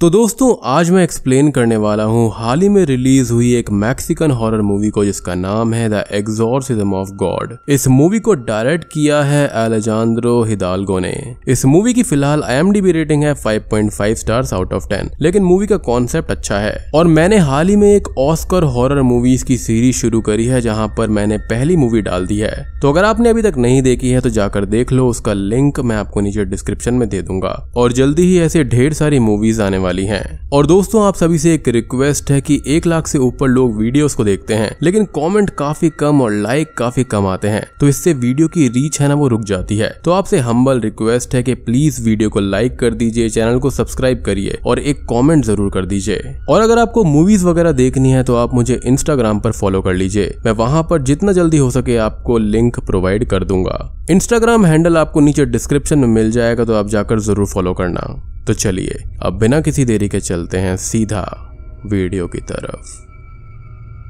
तो दोस्तों, आज मैं एक्सप्लेन करने वाला हूँ, हाल ही में रिलीज़ हुई एक मैक्सिकन हॉरर मूवी को, जिसका नाम है द एग्जॉर्सिज्म ऑफ़ गॉड इस मूवी को डायरेक्ट किया है एलेजांद्रो हिदालगो ने। इस मूवी की फ़िलहाल आई रेटिंग है 5.5 स्टार्स आउट ऑफ़ 10 लेकिन मूवी का कॉन्सेप्ट अच्छा है। और मैंने हाल ही में एक ऑस्कर हॉरर मूवीज़ की सीरीज़ शुरू करी है, जहाँ पर मैंने पहली मूवी डाल दी है। तो अगर आपने अभी तक नहीं देखी है तो जाकर देख लो, उसका लिंक मैं आपको नीचे डिस्क्रिप्शन में दे दूँगा। और जल्दी ही ऐसे ढेर सारी मूवीज़ आने वाली हैं। और दोस्तों, आप सभी से एक रिक्वेस्ट है कि एक लाख से ऊपर लोग वीडियोस को देखते हैं, लेकिन कमेंट काफ़ी कम और लाइक काफ़ी कम आते हैं तो इससे वीडियो की रीच है ना वो रुक जाती है। तो आपसे हम्बल रिक्वेस्ट है कि प्लीज़ वीडियो को लाइक कर दीजिए चैनल को सब्सक्राइब करिए और एक कॉमेंट ज़रूर कर दीजिए। और अगर आपको मूवीज़ वगैरह देखनी है तो आप मुझे इंस्टाग्राम पर फॉलो कर लीजिए। मैं वहाँ पर जितना जल्दी हो सके आपको लिंक प्रोवाइड कर दूँगा। इंस्टाग्राम हैंडल आपको नीचे डिस्क्रिप्शन में मिल जाएगा तो आप जाकर ज़रूर फॉलो करना। तो चलिए, अब बिना किसी देरी के चलते हैं सीधा वीडियो की तरफ़।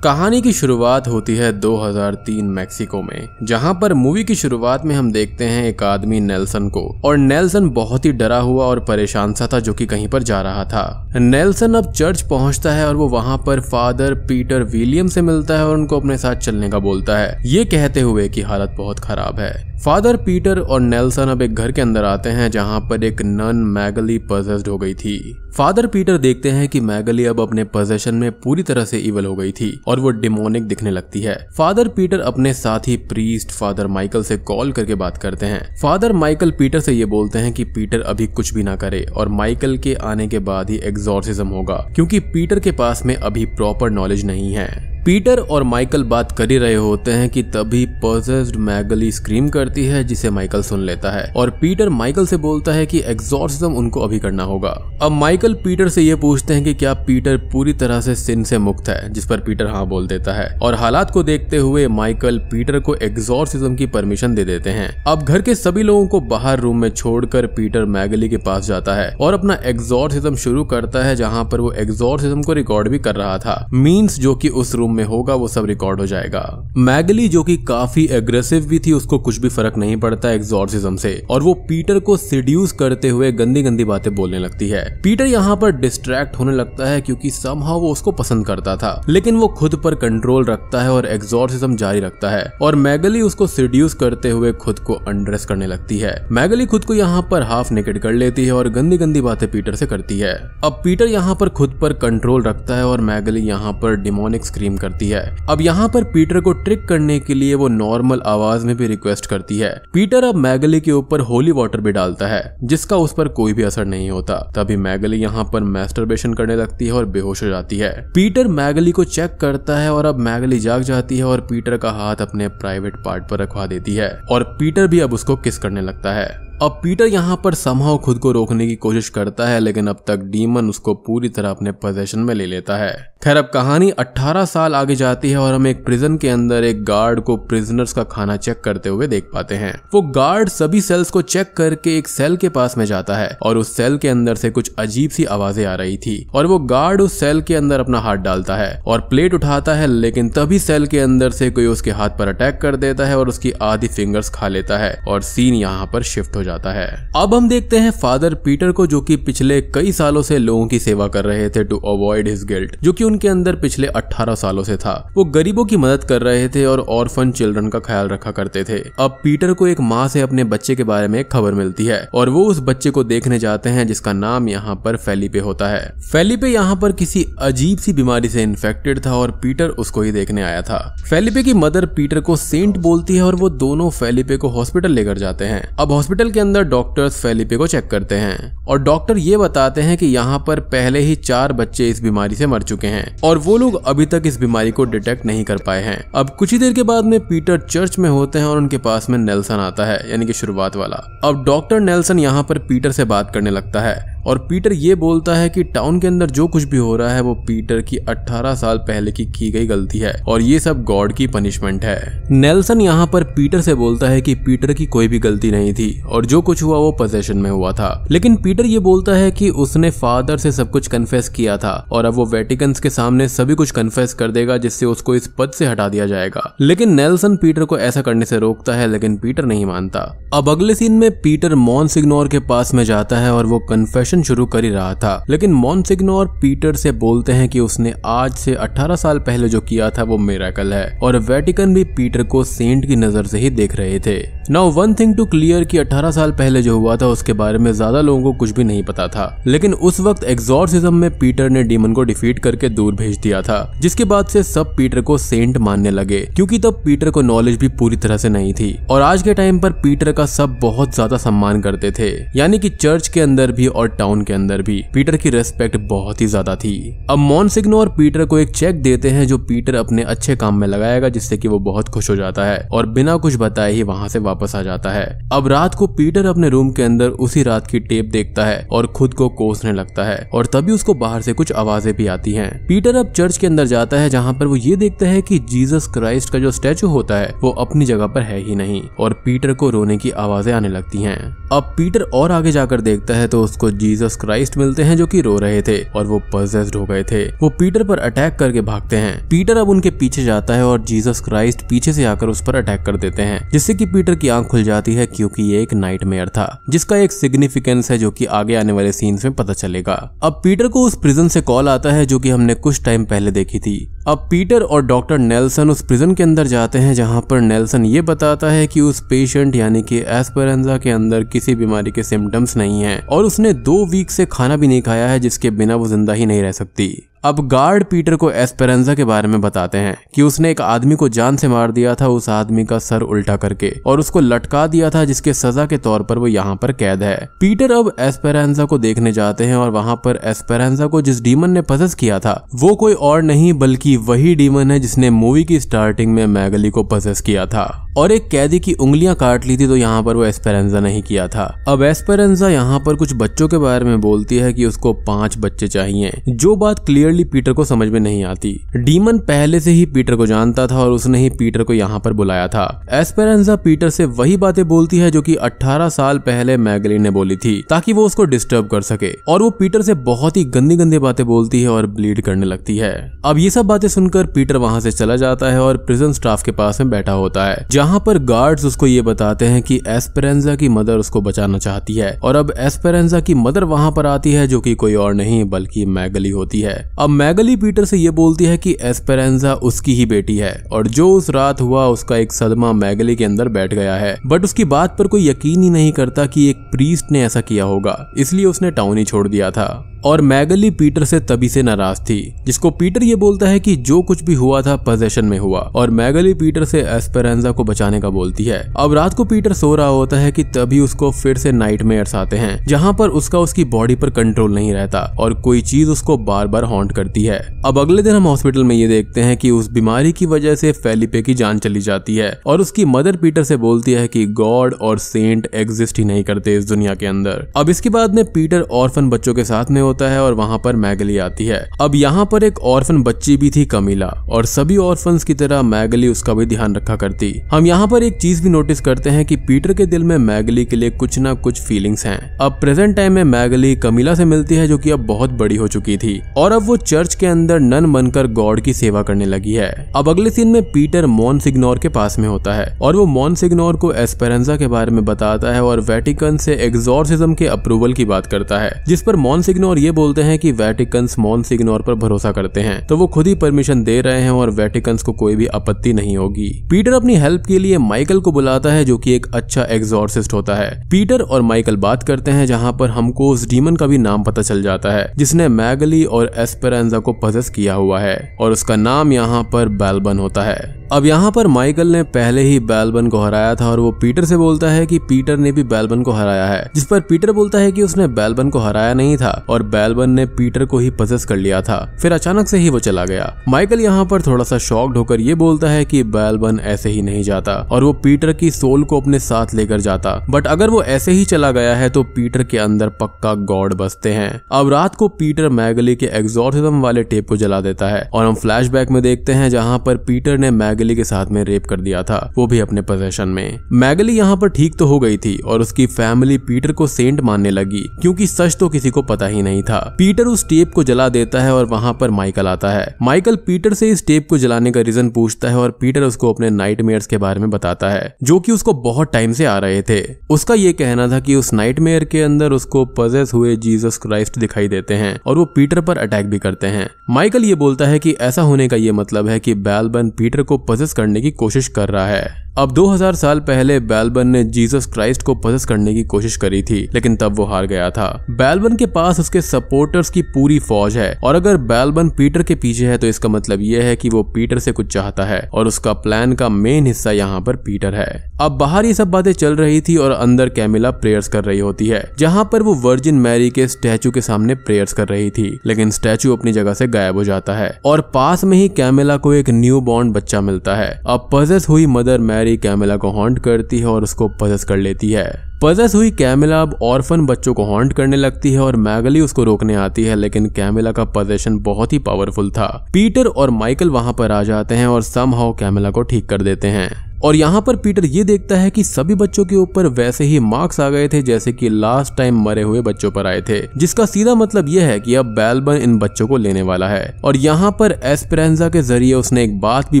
कहानी की शुरुआत होती है 2003 मैक्सिको में, जहाँ पर मूवी की शुरुआत में हम देखते हैं एक आदमी नेल्सन को, और नेल्सन बहुत ही डरा हुआ और परेशान सा था जो कि कहीं पर जा रहा था। नेल्सन अब चर्च पहुँचता है और वो वहाँ पर फादर पीटर विलियम से मिलता है और उनको अपने साथ चलने का बोलता है। ये कहते हुए कि हालत बहुत खराब है। फादर पीटर और नेल्सन अब एक घर के अंदर आते हैं, जहाँ पर एक नन मैगली पजेस्ड हो गई थी। फादर पीटर देखते हैं कि मैगली अब अपने पोजेशन में पूरी तरह से इवल हो गई थी और वो डिमोनिक दिखने लगती है। फादर पीटर अपने साथी प्रीस्ट फादर माइकल से कॉल करके बात करते हैं। फादर माइकल पीटर से ये बोलते हैं कि पीटर अभी कुछ भी ना करे और माइकल के आने के बाद ही एग्जॉर्सिज्म होगा, क्योंकि पीटर के पास में अभी प्रॉपर नॉलेज नहीं है। पीटर और माइकल बात कर ही रहे होते हैं कि तभी पोजेस्ड मैगली स्क्रीम करती है, जिसे माइकल सुन लेता है। और पीटर माइकल से बोलता है कि एग्जॉर्सिज्म उनको अभी करना होगा। अब माइकल पीटर से ये पूछते हैं कि क्या पीटर पूरी तरह से सिन से मुक्त है, जिस पर पीटर हाँ बोल देता है। और हालात को देखते हुए माइकल पीटर को एग्जॉर्सिज्म की परमिशन दे देते हैं। अब घर के सभी लोगों को बाहर रूम में छोड़कर पीटर मैगली के पास जाता है और अपना एग्जॉर्सिज्म शुरू करता है, जहाँ पर वो एग्जॉर्सिज्म को रिकॉर्ड भी कर रहा था। मीन्स जो की उस रूम में होगा, वो सब रिकॉर्ड हो जाएगा। मैगली, जो कि काफ़ी एग्रेसिव भी थी, उसको कुछ भी फ़र्क नहीं पड़ता एग्जॉर्सिज्म से। और वो पीटर को सिड्यूस करते हुए गंदी गंदी बातें बोलने लगती है। पीटर यहाँ पर डिस्ट्रैक्ट होने लगता है, क्योंकि समहाउ वो उसको पसंद करता था। लेकिन वो खुद पर कंट्रोल रखता है और एग्जॉर्सिज्म जारी रखता है। और मैगली उसको सिड्यूस करते हुए खुद को अंड्रेस करने लगती है। मैगली खुद को यहाँ पर हाफ़ नेकेड कर लेती है और गंदी गंदी बातें पीटर से करती है। अब पीटर यहाँ पर खुद पर कंट्रोल रखता है और मैगली यहाँ पर डिमोनिक स्क्रीम करती है। अब यहाँ पर पीटर को ट्रिक करने के लिए वो नॉर्मल आवाज़ में भी रिक्वेस्ट करती है। पीटर अब मैगली के ऊपर होली वाटर भी डालता है, जिसका उस पर कोई भी असर नहीं होता। तभी मैगली यहाँ पर मैस्टरबेशन करने लगती है और बेहोश हो जाती है। पीटर मैगली को चेक करता है और अब मैगली जाग जाती है और पीटर का हाथ अपने प्राइवेट पार्ट पर रखवा देती है और पीटर भी अब उसको किस करने लगता है। अब पीटर यहाँ पर समहाव खुद को रोकने की कोशिश करता है, लेकिन अब तक डीमन उसको पूरी तरह अपने पोजेशन में ले लेता है। खैर, अब कहानी 18 साल आगे जाती है और हम एक प्रिजन के अंदर एक गार्ड को प्रिजनर्स का खाना चेक करते हुए देख पाते हैं। वो गार्ड सभी सेल्स को चेक करके एक सेल के पास में जाता है और उस सेल के अंदर से कुछ अजीब सी आवाज़ें आ रही थी और वो गार्ड उस सेल के अंदर अपना हाथ डालता है और प्लेट उठाता है, लेकिन तभी सेल के अंदर से कोई उसके हाथ पर अटैक कर देता है और उसकी आधी फिंगर्स खा लेता है और सीन यहाँ पर शिफ्ट हो जाता है। अब हम देखते हैं फादर पीटर को जो कि पिछले कई सालों से लोगों की सेवा कर रहे थे टू अवॉइड हिज गिल्ट जो कि उनके अंदर पिछले 18 सालों से था। वो गरीबों की मदद कर रहे थे और ऑर्फन चिल्ड्रन का ख्याल रखा करते थे। अब पीटर को एक माँ से अपने बच्चे के बारे में खबर मिलती है और वो उस बच्चे को देखने जाते हैं जिसका नाम यहाँ पर फैलीपे होता है। फैलीपे यहाँ पर किसी अजीब सी बीमारी से इन्फेक्टेड था और पीटर उसको ही देखने आया था। फैलीपे की मदर पीटर को सेंट बोलती है और वो दोनों फैलीपे को हॉस्पिटल लेकर जाते हैं। अब हॉस्पिटल के अंदर डॉक्टर फेलिपे को चेक करते हैं। और डॉक्टर ये बताते हैं कि यहाँ पर पहले ही चार बच्चे इस बीमारी से मर चुके हैं। और वो लोग अभी तक इस बीमारी को डिटेक्ट नहीं कर पाए हैं। अब कुछ ही देर के बाद में पीटर चर्च में होते हैं और उनके पास में नेल्सन आता है, यानी कि शुरुआत वाला। अब डॉक्टर नेल्सन यहाँ पर पीटर से बात करने लगता है। और पीटर ये बोलता है कि टाउन के अंदर जो कुछ भी हो रहा है, वो पीटर की 18 साल पहले की की गई गलती है और ये सब गॉड की पनिशमेंट है। नेल्सन यहाँ पर पीटर से बोलता है कि पीटर की कोई भी गलती नहीं थी और जो कुछ हुआ वो पोजेशन में हुआ था। लेकिन पीटर ये बोलता है कि उसने फादर से सब कुछ कन्फेस किया था और अब वो वेटिकन्स के सामने सभी कुछ कन्फेस कर देगा, जिससे उसको इस पद से हटा दिया जाएगा। लेकिन नेल्सन पीटर को ऐसा करने से रोकता है, लेकिन पीटर नहीं मानता। अब अगले सीन में पीटर मॉन सिग्नोर के पास में जाता है और वो कन्फेशन पोजेशन शुरू कर ही रहा था। लेकिन मॉन्सिग्नोर पीटर से बोलते हैं कि उसने आज से 18 साल पहले जो किया था वो मेराकल है। और वेटिकन भी पीटर को सेंट की नज़र से ही देख रहे थे। Now one thing to clear कि 18 साल पहले जो हुआ था उसके बारे में ज़्यादा लोगों को कुछ भी नहीं पता था। लेकिन उस वक्त एग्जॉर्सिज्म में पीटर ने डीमन को डिफीट करके दूर भेज दिया था, जिसके बाद से सब पीटर को सेंट मानने लगे, क्योंकि तब पीटर को नॉलेज भी पूरी तरह से नहीं थी। और आज के टाइम पर पीटर का सब बहुत ज़्यादा सम्मान करते थे। यानी कि चर्च के अंदर भी और टाउन के अंदर भी पीटर की रेस्पेक्ट बहुत ही ज़्यादा थी। अब मॉन और पीटर को एक चेक देते हैं जो पीटर अपने अच्छे काम में लगाएगा, जिससे कि वो बहुत खुश हो जाता है और बिना कुछ बताए ही वहाँ से वापस आ जाता है। अब रात को पीटर अपने रूम के अंदर उसी रात की टेप देखता है और खुद को कोसने लगता है और तभी उसको बाहर से कुछ आवाज़ें भी आती हैं। पीटर अब चर्च के अंदर जाता है, जहाँ पर वो ये देखता है कि जीसस क्राइस्ट का जो स्टेचू होता है, वो अपनी जगह पर है ही नहीं और पीटर को रोने की आवाज़ें आने लगती हैं। अब पीटर और आगे जाकर देखता है तो उसको जीसस क्राइस्ट मिलते हैं जो कि रो रहे थे और वो पजेस्ड हो गए थे। वो पीटर पर अटैक करके भागते हैं। पीटर अब उनके पीछे जाता है और जीसस क्राइस्ट पीछे से आकर उस पर अटैक कर देते हैं, जिससे कि पीटर की आँख खुल जाती है क्योंकि ये एक नाइट था, जिसका एक सिग्निफिकेंस है जो कि आगे आने वाले सीन्स में पता चलेगा। अब पीटर को उस प्रिजन से कॉल आता है जो कि हमने कुछ टाइम पहले देखी थी। अब पीटर और डॉक्टर नेल्सन उस प्रिजन के अंदर जाते हैं, जहाँ पर नेल्सन ये बताता है कि उस पेशेंट यानी कि एस्पेरेंजा के अंदर किसी बीमारी के सिम्टम्स नहीं है और उसने दो वीक से खाना भी नहीं खाया है, जिसके बिना वो ज़िंदा ही नहीं रह सकती। अब गार्ड पीटर को एस्पेरेंजा के बारे में बताते हैं कि उसने एक आदमी को जान से मार दिया था उस आदमी का सर उल्टा करके और उसको लटका दिया था जिसके सजा के तौर पर वो यहाँ पर कैद है। पीटर अब एस्पेरेंजा को देखने जाते हैं और वहाँ पर एस्पेरेंजा को जिस डीमन ने पसस किया था, वो कोई और नहीं बल्कि वही डीमन है जिसने मूवी की स्टार्टिंग में मैगली को पसस किया था। और एक कैदी की उंगलियाँ काट ली थी तो यहाँ पर वो एस्पेरेंजा नहीं किया था। अब एस्पेरेंजा यहाँ पर कुछ बच्चों के बारे में बोलती है कि उसको पाँच बच्चे चाहिए। जो बात क्लियरली पीटर को समझ में नहीं आती। डीमन पहले से ही पीटर को जानता था और उसने ही पीटर को यहाँ पर बुलाया था। एस्पेरेंजा पीटर से वही बातें बोलती है जो कि 18 साल पहले मैगली ने बोली थी, ताकि वो उसको डिस्टर्ब कर सके। और वो पीटर से बहुत ही गंदी गंदी बातें बोलती है और ब्लीड करने लगती है। अब ये सब बातें सुनकर पीटर वहाँ से चला जाता है और प्रिजन स्टाफ के पास में बैठा होता है, जहाँ पर गार्ड्स उसको ये बताते हैं कि एस्पेरेंजा की मदर उसको बचाना चाहती है। और अब एस्पेरेंजा की मदर वहाँ पर आती है जो कि कोई और नहीं, बल्कि मैगली होती है। अब मैगली पीटर से ये बोलती है कि एस्पेरेंजा उसकी ही बेटी है, और जो उस रात हुआ उसका एक सदमा मैगली के अंदर बैठ गया है। बट उसकी बात पर कोई यकीन ही नहीं करता कि एक प्रीस्ट ने ऐसा किया होगा, इसलिए उसने टाउन ही छोड़ दिया था। और मैगली पीटर से तभी से नाराज़ थी, जिसको पीटर ये बोलता है कि जो कुछ भी हुआ था पोजेशन में हुआ, और मैगली पीटर से एस्पेरेंजा को बचाने का बोलती है। अब रात को पीटर सो रहा होता है कि तभी उसको फिर से नाइट आते हैं, जहाँ पर उसका उसकी बॉडी पर कंट्रोल नहीं रहता, और कोई चीज़ उसको बार बार हॉन्ट करती है। अब अगले दिन हम हॉस्पिटल में ये देखते हैं कि उस बीमारी की वजह से फेलिपे की जान चली जाती है, और उसकी मदर पीटर से बोलती है कि गॉड और सेंट एग्जिस्ट ही नहीं करते इस दुनिया के अंदर। अब इसके बाद में पीटर ऑर्फन बच्चों के साथ में होता है और वहाँ पर मैगली आती है। अब यहाँ पर एक ऑर्फन बच्ची भी थी कमीला, और सभी ऑर्फन की तरह मैगली उसका भी ध्यान रखा करती। हम यहाँ पर एक चीज़ भी नोटिस करते हैं कि पीटर के दिल में मैगली के लिए कुछ ना कुछ फीलिंग्स हैं। अब प्रेजेंट टाइम में मैगली कमीला से मिलती है जो कि अब बहुत बड़ी हो चुकी थी, और अब वो चर्च के अंदर नन बनकर गॉड की सेवा करने लगी है। अब अगले सीन में पीटर मॉन सिग्नोर के पास में होता है, और वो मॉन सिग्नोर को एस्पेरेंजा के बारे में बताता है और वेटिकन से एग्जॉर्सिज्म के अप्रूवल की बात करता है, जिस पर मॉन सिग्नोर ये बोलते हैं कि वेटिकन मॉन सिग्नोर पर भरोसा करते हैं। तो वो खुद ही परमिशन दे रहे हैं और वेटिकन को कोई भी आपत्ति नहीं होगी। पीटर अपनी हेल्प के लिए माइकल को बुलाता है जो कि एक अच्छा एग्जॉर्सिस्ट होता है। पीटर और माइकल बात करते हैं जहाँ पर हमको उस डीमन का भी नाम पता चल जाता है, जिसने मैगली और एस्पेरेंजा को पजेस किया हुआ है और उसका नाम यहाँ पर बैलबन होता है। अब यहाँ पर माइकल ने पहले ही बैलबन को हराया था और वो पीटर से बोलता है कि पीटर ने भी बैलबन को हराया है, जिस पर पीटर बोलता है कि उसने बैलबन को हराया नहीं था और बैलबन ने पीटर को ही पजेस कर लिया था। फिर अचानक से ही वो चला गया। माइकल यहाँ पर थोड़ा सा शॉक्ड होकर ये बोलता है कि बैलबन ऐसे ही नहीं जाता और वो पीटर की सोल को अपने साथ लेकर जाता। बट अगर वो ऐसे ही चला गया है तो पीटर के अंदर पक्का गॉड बसते हैं। अब रात को पीटर मैगली के एग्जॉर्सिज्म वाले टेप को जला देता है और हम फ्लैशबैक में देखते हैं जहाँ पर पीटर ने मैगली के साथ में रेप कर दिया था, वो भी अपने पोजेशन में। मैगली यहाँ पर ठीक तो हो गई थी और उसकी फैमिली पीटर को सेंट मानने लगी, क्योंकि सच तो किसी को पता ही नहीं था। पीटर उस टेप को जला देता है और वहाँ पर माइकल आता है। माइकल पीटर से इस टेप को जलाने का रीजन पूछता है और पीटर उसको अपने नाइट के बारे में बताता है, जो कि उसको बहुत टाइम से आ रहे थे। उसका ये कहना था की उस नाइट के अंदर उसको पजेस हुए जीसस क्राइस्ट दिखाई देते हैं और वो पीटर पर अटैक भी करते हैं। माइकल ये बोलता है कि ऐसा होने का ये मतलब है कि बैलबन पीटर को पजेस करने की कोशिश कर रहा है। अब 2000 साल पहले बैलबन ने जीसस क्राइस्ट को पजस करने की कोशिश करी थी, लेकिन तब वो हार गया था। बैलबन के पास उसके सपोर्टर्स की पूरी फौज है, और अगर बैलबन पीटर के पीछे है तो इसका मतलब ये है कि वो पीटर से कुछ चाहता है, और उसका प्लान का मेन हिस्सा यहाँ पर पीटर है। अब बाहर ये सब बातें चल रही थी, और अंदर कैमिला प्रेयर्स कर रही होती है, जहाँ पर वो वर्जिन मैरी के स्टैचू के सामने प्रेयर्स कर रही थी, लेकिन स्टैचू अपनी जगह से गायब हो जाता है, और पास में ही कैमिला को एक न्यू बॉर्न बच्चा मिलता है। अब पजेस हुई मदर मैरी मैरी कैमिला को हॉन्ट करती है और उसको पजस कर लेती है। पजस हुई कैमिला अब ऑर्फन बच्चों को हॉन्ट करने लगती है और मैगली उसको रोकने आती है, लेकिन कैमिला का पजेशन बहुत ही पावरफुल था। पीटर और माइकल वहाँ पर आ जाते हैं और सम कैमिला को ठीक कर देते हैं। और यहाँ पर पीटर ये देखता है कि सभी बच्चों के ऊपर वैसे ही मार्क्स आ गए थे जैसे कि लास्ट टाइम मरे हुए बच्चों पर आए थे, जिसका सीधा मतलब यह है कि अब बैलबन इन बच्चों को लेने वाला है। और यहाँ पर एस्पेरेंजा के ज़रिए उसने एक बात भी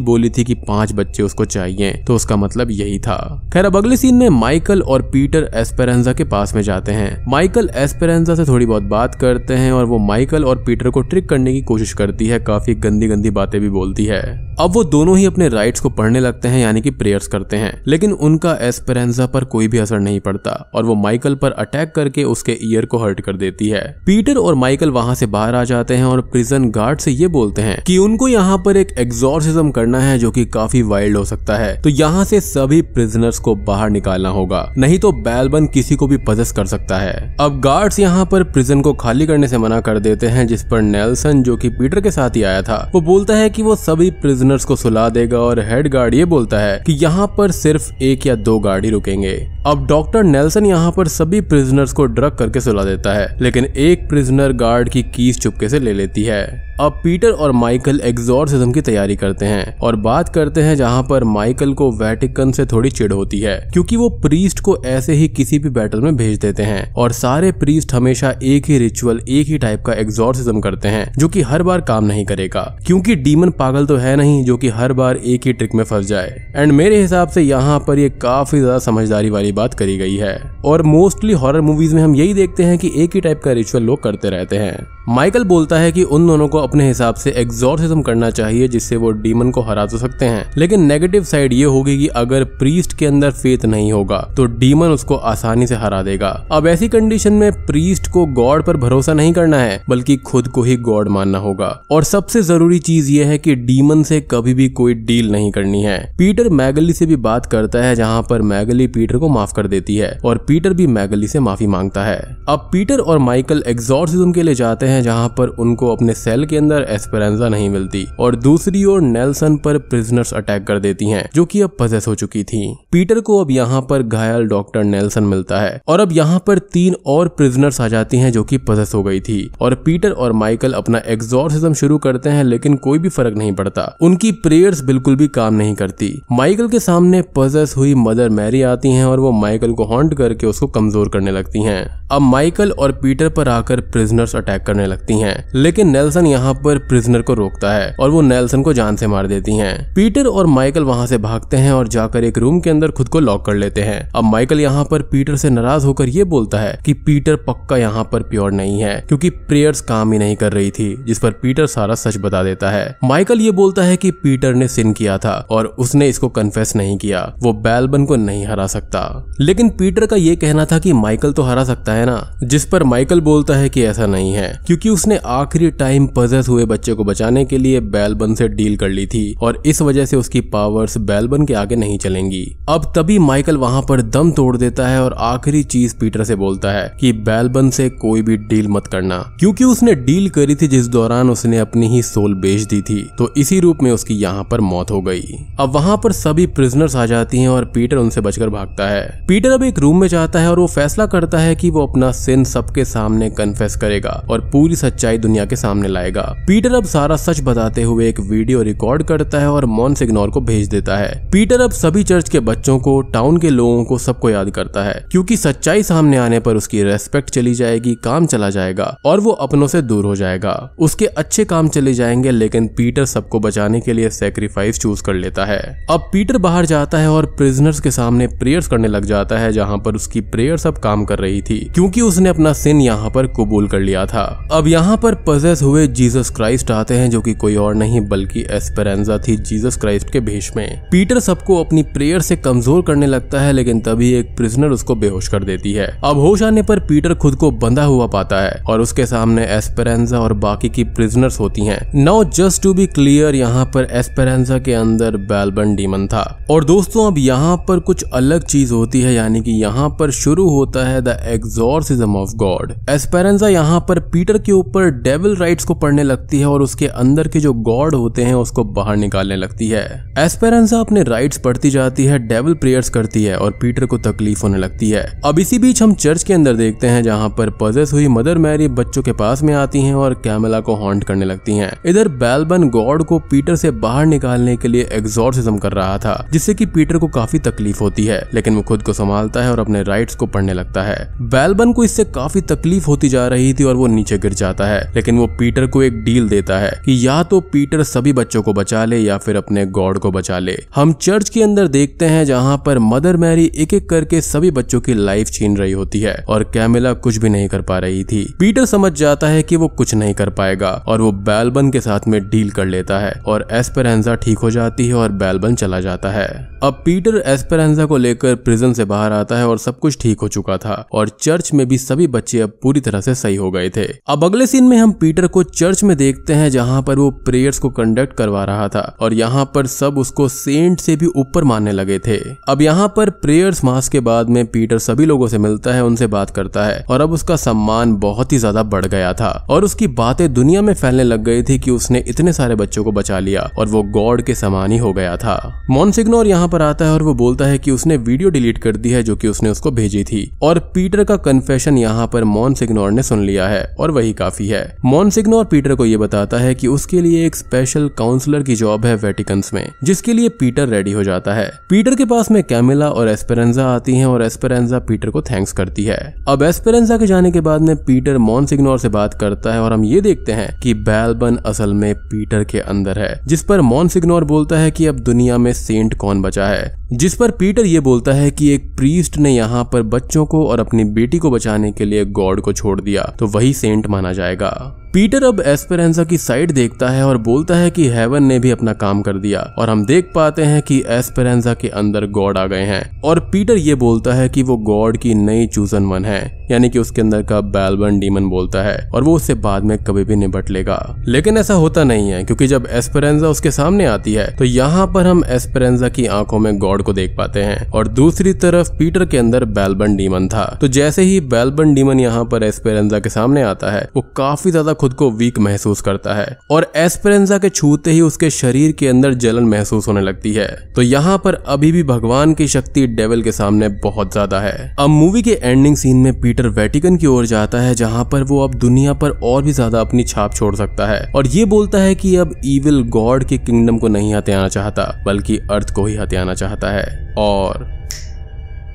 बोली थी कि पाँच बच्चे उसको चाहिए तो उसका मतलब यही था। खैर, अब अगले सीन में माइकल और पीटर एस्पेरेंजा के पास में जाते हैं। माइकल एस्पेरेंजा से थोड़ी बहुत बात करते हैं और वो माइकल और पीटर को ट्रिक करने की कोशिश करती है, काफ़ी गंदी गंदी बातें भी बोलती है। अब वो दोनों ही अपने राइट्स को पढ़ने लगते हैं, यानी कि प्रेयर्स करते हैं। लेकिन उनका एस्पेरेंजा पर कोई भी असर नहीं पड़ता और वो माइकल पर अटैक करके उसके ईयर को हर्ट कर देती है। पीटर और माइकल वहाँ से बाहर आ जाते हैं और प्रिजन गार्ड से ये बोलते हैं कि उनको यहाँ पर एक एग्जॉर्सिज्म करना है जो कि काफ़ी वाइल्ड हो सकता है। तो यहाँ से सभी प्रिजनर्स को बाहर निकालना होगा। नहीं तो बैलबन किसी को भी पजस कर सकता है। अब गार्ड्स यहाँ पर प्रिजन को खाली करने से मना कर देते हैं, जिस पर नेल्सन जो कि पीटर के साथ ही आया था, वो बोलता है कि वो सभी प्रिजनर्स को सुला देगा और हेड गार्ड ये बोलता है कि यहाँ पर सिर्फ़ एक या दो गाड़ी रुकेंगे। अब डॉक्टर नेल्सन यहाँ पर सभी प्रिजनर्स को ड्रग करके सुला देता है, लेकिन एक प्रिजनर गार्ड की कीज चुपके से ले लेती है। अब पीटर और माइकल एग्जॉर्सिज्म की तैयारी करते हैं और बात करते हैं जहाँ पर माइकल को वेटिकन से थोड़ी चिड़ होती है, क्योंकि वो प्रीस्ट को ऐसे ही किसी भी बैटल में भेज देते हैं और सारे प्रीस्ट हमेशा एक ही रिचुअल एक ही टाइप का एग्जॉर्सिज्म करते हैं, जो कि हर बार काम नहीं करेगा, क्योंकि डीमन पागल तो है नहीं, जो कि हर बार एक ही ट्रिक में फंस जाए। एंड मेरे हिसाब से यहाँ पर ये काफ़ी ज़्यादा समझदारी वाली बात करी गई है। और मोस्टली हॉरर मूवीज़ में हम यही देखते हैं कि एक ही टाइप का रिचुअल लोग करते रहते हैं। माइकल बोलता है कि उन दोनों को अपने हिसाब से एग्जॉर्सिज्म करना चाहिए, जिससे वो डीमन को हरा तो सकते हैं। लेकिन नेगेटिव साइड ये होगी कि अगर प्रीस्ट के अंदर फेथ नहीं होगा तो डीमन उसको आसानी से हरा देगा। अब ऐसी कंडीशन में प्रीस्ट को गॉड पर भरोसा नहीं करना है, बल्कि खुद को ही गॉड मानना होगा। और सबसे ज़रूरी चीज़ ये है कि डीमन से कभी भी कोई डील नहीं करनी है। पीटर मैगली से भी बात करता है, जहाँ पर मैगली पीटर को माफ़ कर देती है और पीटर भी मैगली से माफ़ी माँगता है। अब पीटर और माइकल एग्जॉर्सिज्म के लिए जाते हैं जहाँ पर उनको अपने सेल के अंदर एस्पेरेंजा नहीं मिलती और दूसरी ओर नेल्सन पर प्रिजनर्स अटैक कर देती हैं, जो कि अब पजेस हो चुकी थी। पीटर को अब यहाँ पर घायल डॉक्टर नेल्सन मिलता है और अब यहाँ पर तीन और प्रिजनर्स आ जाती हैं, जो कि पजेस हो गई थी। और पीटर और माइकल अपना एग्जॉर्सिज्म शुरू करते हैं, लेकिन कोई भी फ़र्क नहीं पड़ता। उनकी प्रेयर्स बिल्कुल भी काम नहीं करती। माइकल के सामने पजेस हुई मदर मैरी आती हैं और वो माइकल को हॉन्ट करके उसको कमज़ोर करने लगती हैं। अब माइकल और पीटर पर आकर प्रिजनर्स अटैक करने लगती हैं, लेकिन नेल्सन यहाँ पर प्रिजनर को रोकता है और वो नेल्सन को जान से मार देती हैं। पीटर और माइकल वहाँ से भागते हैं और जाकर एक रूम के अंदर खुद को लॉक कर लेते हैं। अब माइकल यहाँ पर पीटर से नाराज़ होकर ये बोलता है कि पीटर पक्का यहाँ पर प्योर नहीं है, क्योंकि प्रेयर्स काम ही नहीं कर रही थी, जिस पर पीटर सारा सच बता देता है। माइकल ये बोलता है कि पीटर ने सिन किया था और उसने इसको कन्फेस नहीं किया, वो बैलबन को नहीं हरा सकता। लेकिन पीटर का ये कहना था कि माइकल तो हरा सकता है ना, जिस पर माइकल बोलता है कि ऐसा नहीं है, क्योंकि उसने आखिरी टाइम पजस हुए बच्चे को बचाने के लिए बैलबन से डील कर ली थी, और इस वजह से उसकी पावर्स बैलबन के आगे नहीं चलेंगी। अब तभी माइकल वहाँ पर दम तोड़ देता है और आखिरी चीज़ पीटर से बोलता है कि बैलबन से कोई भी डील मत करना, क्योंकि उसने डील करी थी जिस दौरान उसने अपनी ही सोल बेच दी थी तो इसी रूप में उसकी यहाँ पर मौत हो गई। अब वहाँ पर सभी प्रिजनर्स आ जाती हैं और पीटर उनसे बचकर भागता है। पीटर अब एक रूम में जाता है और वो फैसला करता है कि वो अपना सिन सबके सामने कन्फेस करेगा और पूरी सच्चाई दुनिया के सामने लाएगा। पीटर अब सारा सच बताते हुए एक वीडियो रिकॉर्ड करता है और मॉन सिग्नोर को भेज देता है। पीटर अब सभी चर्च के बच्चों को टाउन के लोगों को सबको याद करता है, क्योंकि सच्चाई सामने आने पर उसकी रेस्पेक्ट चली जाएगी, काम चला जाएगा और वो अपनों से दूर हो जाएगा। उसके अच्छे काम चले जाएँगे, लेकिन पीटर सबको बचाने के लिए सेक्रीफाइस चूज़ कर लेता है। अब पीटर बाहर जाता है और प्रिजनर्स के सामने प्रेयर्स करने लग जाता है जहाँ पर उसकी प्रेयर सब काम कर रही थी, क्योंकि उसने अपना सिन यहाँ पर कबूल कर लिया था। अब यहाँ पर पजेस हुए जीसस क्राइस्ट आते हैं जो कि कोई और नहीं, बल्कि एस्पेरेंजा थी जीसस क्राइस्ट के भेष में। पीटर सबको अपनी प्रेयर से कमज़ोर करने लगता है, लेकिन तभी एक प्रिजनर उसको बेहोश कर देती है। अब होश आने पर पीटर खुद को बंधा हुआ पाता है, और उसके सामने एस्पेरेंजा और बाकी की प्रिजनर्स होती हैं। Now just to be clear यहाँ पर एस्पेरेंजा के अंदर बैलबन डीमन था। और दोस्तों, अब यहाँ पर कुछ अलग चीज़ होती है, यानी कि यहाँ पर शुरू होता है the exorcism of God Esperanza यहाँ पर पीटर के ऊपर डेविल राइट्स को पढ़ने लगती है और उसके अंदर के जो गॉड होते हैं, उसको बाहर निकालने लगती है। एस्पेरेंजा अपने राइट्स पढ़ती जाती है डेविल प्रेयर्स करती है और पीटर को तकलीफ़ होने लगती है। अब इसी बीच हम चर्च के अंदर देखते हैं, जहाँ पर पजेस हुई मदर मैरी बच्चों के पास में आती है और कैमला को हॉन्ट करने लगती है। इधर बैलबन गॉड को पीटर से बाहर निकालने के लिए एग्जॉर्सिज्म कर रहा था, जिससे कि पीटर को काफ़ी तकलीफ़ होती है, लेकिन वो खुद को संभालता है और अपने राइट्स को पढ़ने लगता है। बैलबन को इससे काफ़ी तकलीफ़ होती जा रही थी और वो नीचे गिर जाता है, लेकिन वो पीटर को एक डील देता है कि या तो पीटर सभी बच्चों को बचा ले या फिर अपने गॉड को बचा ले। हम चर्च के अंदर देखते हैं जहाँ पर मदर मैरी एक एक करके सभी बच्चों की लाइफ छीन रही होती है और कैमिला कुछ भी नहीं कर पा रही थी। पीटर समझ जाता है कि वो कुछ नहीं कर पाएगा और वो बैलबन के साथ में डील कर लेता है और एस्पेरेंजा ठीक हो जाती है और बैलबन चला जाता है। अब पीटर एस्पेरेंजा को लेकर प्रिजन से बाहर आता है और सब कुछ ठीक हो चुका था और चर्च में भी सभी बच्चे अब पूरी तरह से सही हो गए थे। अब अगले सीन में हम पीटर को चर्च में देखते हैं जहाँ पर वो प्रेयर्स को कंडक्ट करवा रहा था और यहाँ पर सब उसको सेंट से भी ऊपर मानने लगे थे। अब यहाँ पर प्रेयर्स मास के बाद में पीटर सभी लोगों से मिलता है, उनसे बात करता है और अब उसका सम्मान बहुत ही ज़्यादा बढ़ गया था और उसकी बातें दुनिया में फैलने लग गई थी कि उसने इतने सारे बच्चों को बचा लिया और वो गॉड के समान ही हो गया था। मॉन्सिग्नोर यहाँ पर आता है और वो बोलता है कि उसने वीडियो डिलीट कर दी है जो कि उसने उसको भेजी थी। और पीटर का कन्फेशन यहाँ पर मॉन्सिग्नोर ने सुन लिया है, और वही काफ़ी है। मॉन्सिग्नोर पीटर को ये बताता है कि उसके लिए एक स्पेशल काउंसलर की जॉब है वेटिकन्स में, जिसके लिए पीटर रेडी हो जाता है। पीटर के पास में कैमिला और एस्पेरेंजा आती हैं, और एस्पेरेंजा पीटर को थैंक्स करती है। अब एस्पेरेंजा के जाने के बाद में पीटर मॉन्सिग्नोर से बात करता है, और हम ये देखते हैं कि बैलबन असल में पीटर के अंदर है, जिस पर मॉन्सिग्नोर बोलता है कि अब दुनिया में सेंट कौन बचा है। जिस पर पीटर ये बोलता है कि एक प्रीस्ट ने यहाँ पर बच्चों को और अपनी बेटी को बचाने के लिए गॉड को छोड़ दिया तो वही सेंट माना जाएगा। पीटर अब एस्पेरेंजा की साइड देखता है और बोलता है कि हेवन ने भी अपना काम कर दिया और हम देख पाते हैं कि एस्पेरेंजा के अंदर गॉड आ गए हैं। और पीटर ये बोलता है कि वो गॉड की नई चूजन मन है, यानी कि उसके अंदर का बैलबन डीमन बोलता है और वो उससे बाद में कभी भी निबट लेगा। लेकिन ऐसा होता नहीं है, क्योंकि जब एस्पेरेंजा उसके सामने आती है तो यहाँ पर हम एस्पेरेंजा की आँखों में गॉड को देख पाते हैं। और दूसरी तरफ़ पीटर के अंदर बैलबन डीमन था। तो जैसे ही बैलबन डीमन यहाँ पर एस्पेरेंजा के सामने आता है, वो काफ़ी ज़्यादा खुद को वीक महसूस करता है और एस्पेरेंजा के छूते ही उसके शरीर के अंदर जलन महसूस होने लगती है। तो यहाँ पर अभी भी भगवान की शक्ति डेविल के सामने बहुत ज़्यादा है। अब मूवी के एंडिंग सीन में पीटर वेटिकन की ओर जाता है, जहाँ पर वो अब दुनिया पर और भी ज़्यादा अपनी छाप छोड़ सकता है और ये बोलता है कि अब ईविल गॉड के किंगडम को नहीं हत्याना चाहता, बल्कि अर्थ को ही हत्याना चाहता है। और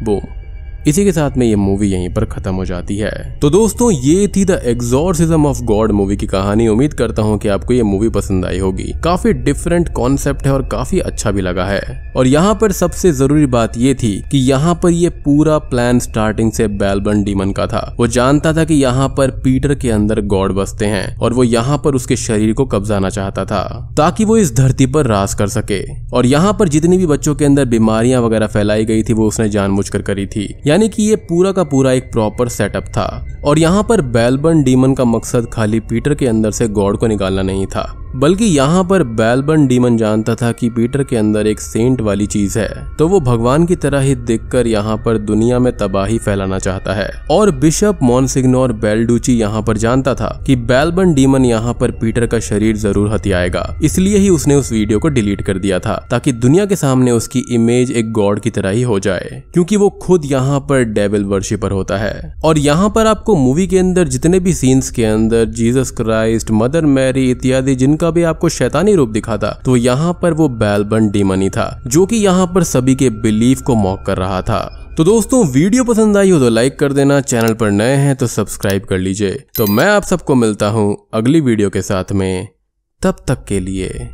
बूम इसी के साथ में ये मूवी यहीं पर खत्म हो जाती है। तो दोस्तों, ये थी the exorcism of God movie की कहानी। उम्मीद करता हूँ कि आपको ये मूवी पसंद आई होगी। काफ़ी डिफरेंट कॉन्सेप्ट है और काफ़ी अच्छा भी लगा है। और यहाँ पर सबसे ज़रूरी बात ये थी कि यहाँ पर ये पूरा प्लान स्टार्टिंग से बैलबन डीमन का था। वो जानता था कि यहाँ पर पीटर के अंदर गॉड बसते हैं और वो यहाँ पर उसके शरीर को कब्जाना चाहता था, ताकि वो इस धरती पर राज कर सके। और यहाँ पर जितनी भी बच्चों के अंदर बीमारियाँ वगैरह फैलाई गई थी, वो उसने जानबूझकर करी थी। यानी कि ये पूरा का पूरा एक प्रॉपर सेटअप था। और यहाँ पर बैलबर्न डीमन का मकसद खाली पीटर के अंदर से गॉड को निकालना नहीं था, बल्कि यहाँ पर बेलबन डीमन जानता था कि पीटर के अंदर एक सेंट वाली चीज़ है तो वो भगवान की तरह ही दिखकर यहाँ पर दुनिया में तबाही फैलाना चाहता है। और बिशप मॉन्सिग्नोर बेलडूची यहाँ पर जानता था कि बेलबन डीमन यहाँ पर पीटर का शरीर ज़रूर हथियाएगा, इसलिए ही उसने उस वीडियो को डिलीट कर दिया था, ताकि दुनिया के सामने उसकी इमेज एक गॉड की तरह ही हो जाए, क्योंकि वो खुद यहाँ पर डेविल वर्शिपर होता है। और यहाँ पर आपको मूवी के अंदर जितने भी सीन्स के अंदर जीसस क्राइस्ट मदर मैरी इत्यादि जिनका भी आपको शैतानी रूप दिखा था तो यहाँ पर वो बेलबन डीमन ही था, जो कि यहाँ पर सभी के बिलीफ को मॉक कर रहा था। तो दोस्तों, वीडियो पसंद आई हो तो लाइक कर देना चैनल पर नए हैं तो सब्सक्राइब कर लीजिए। तो मैं आप सबको मिलता हूँ अगली वीडियो के साथ में, तब तक के लिए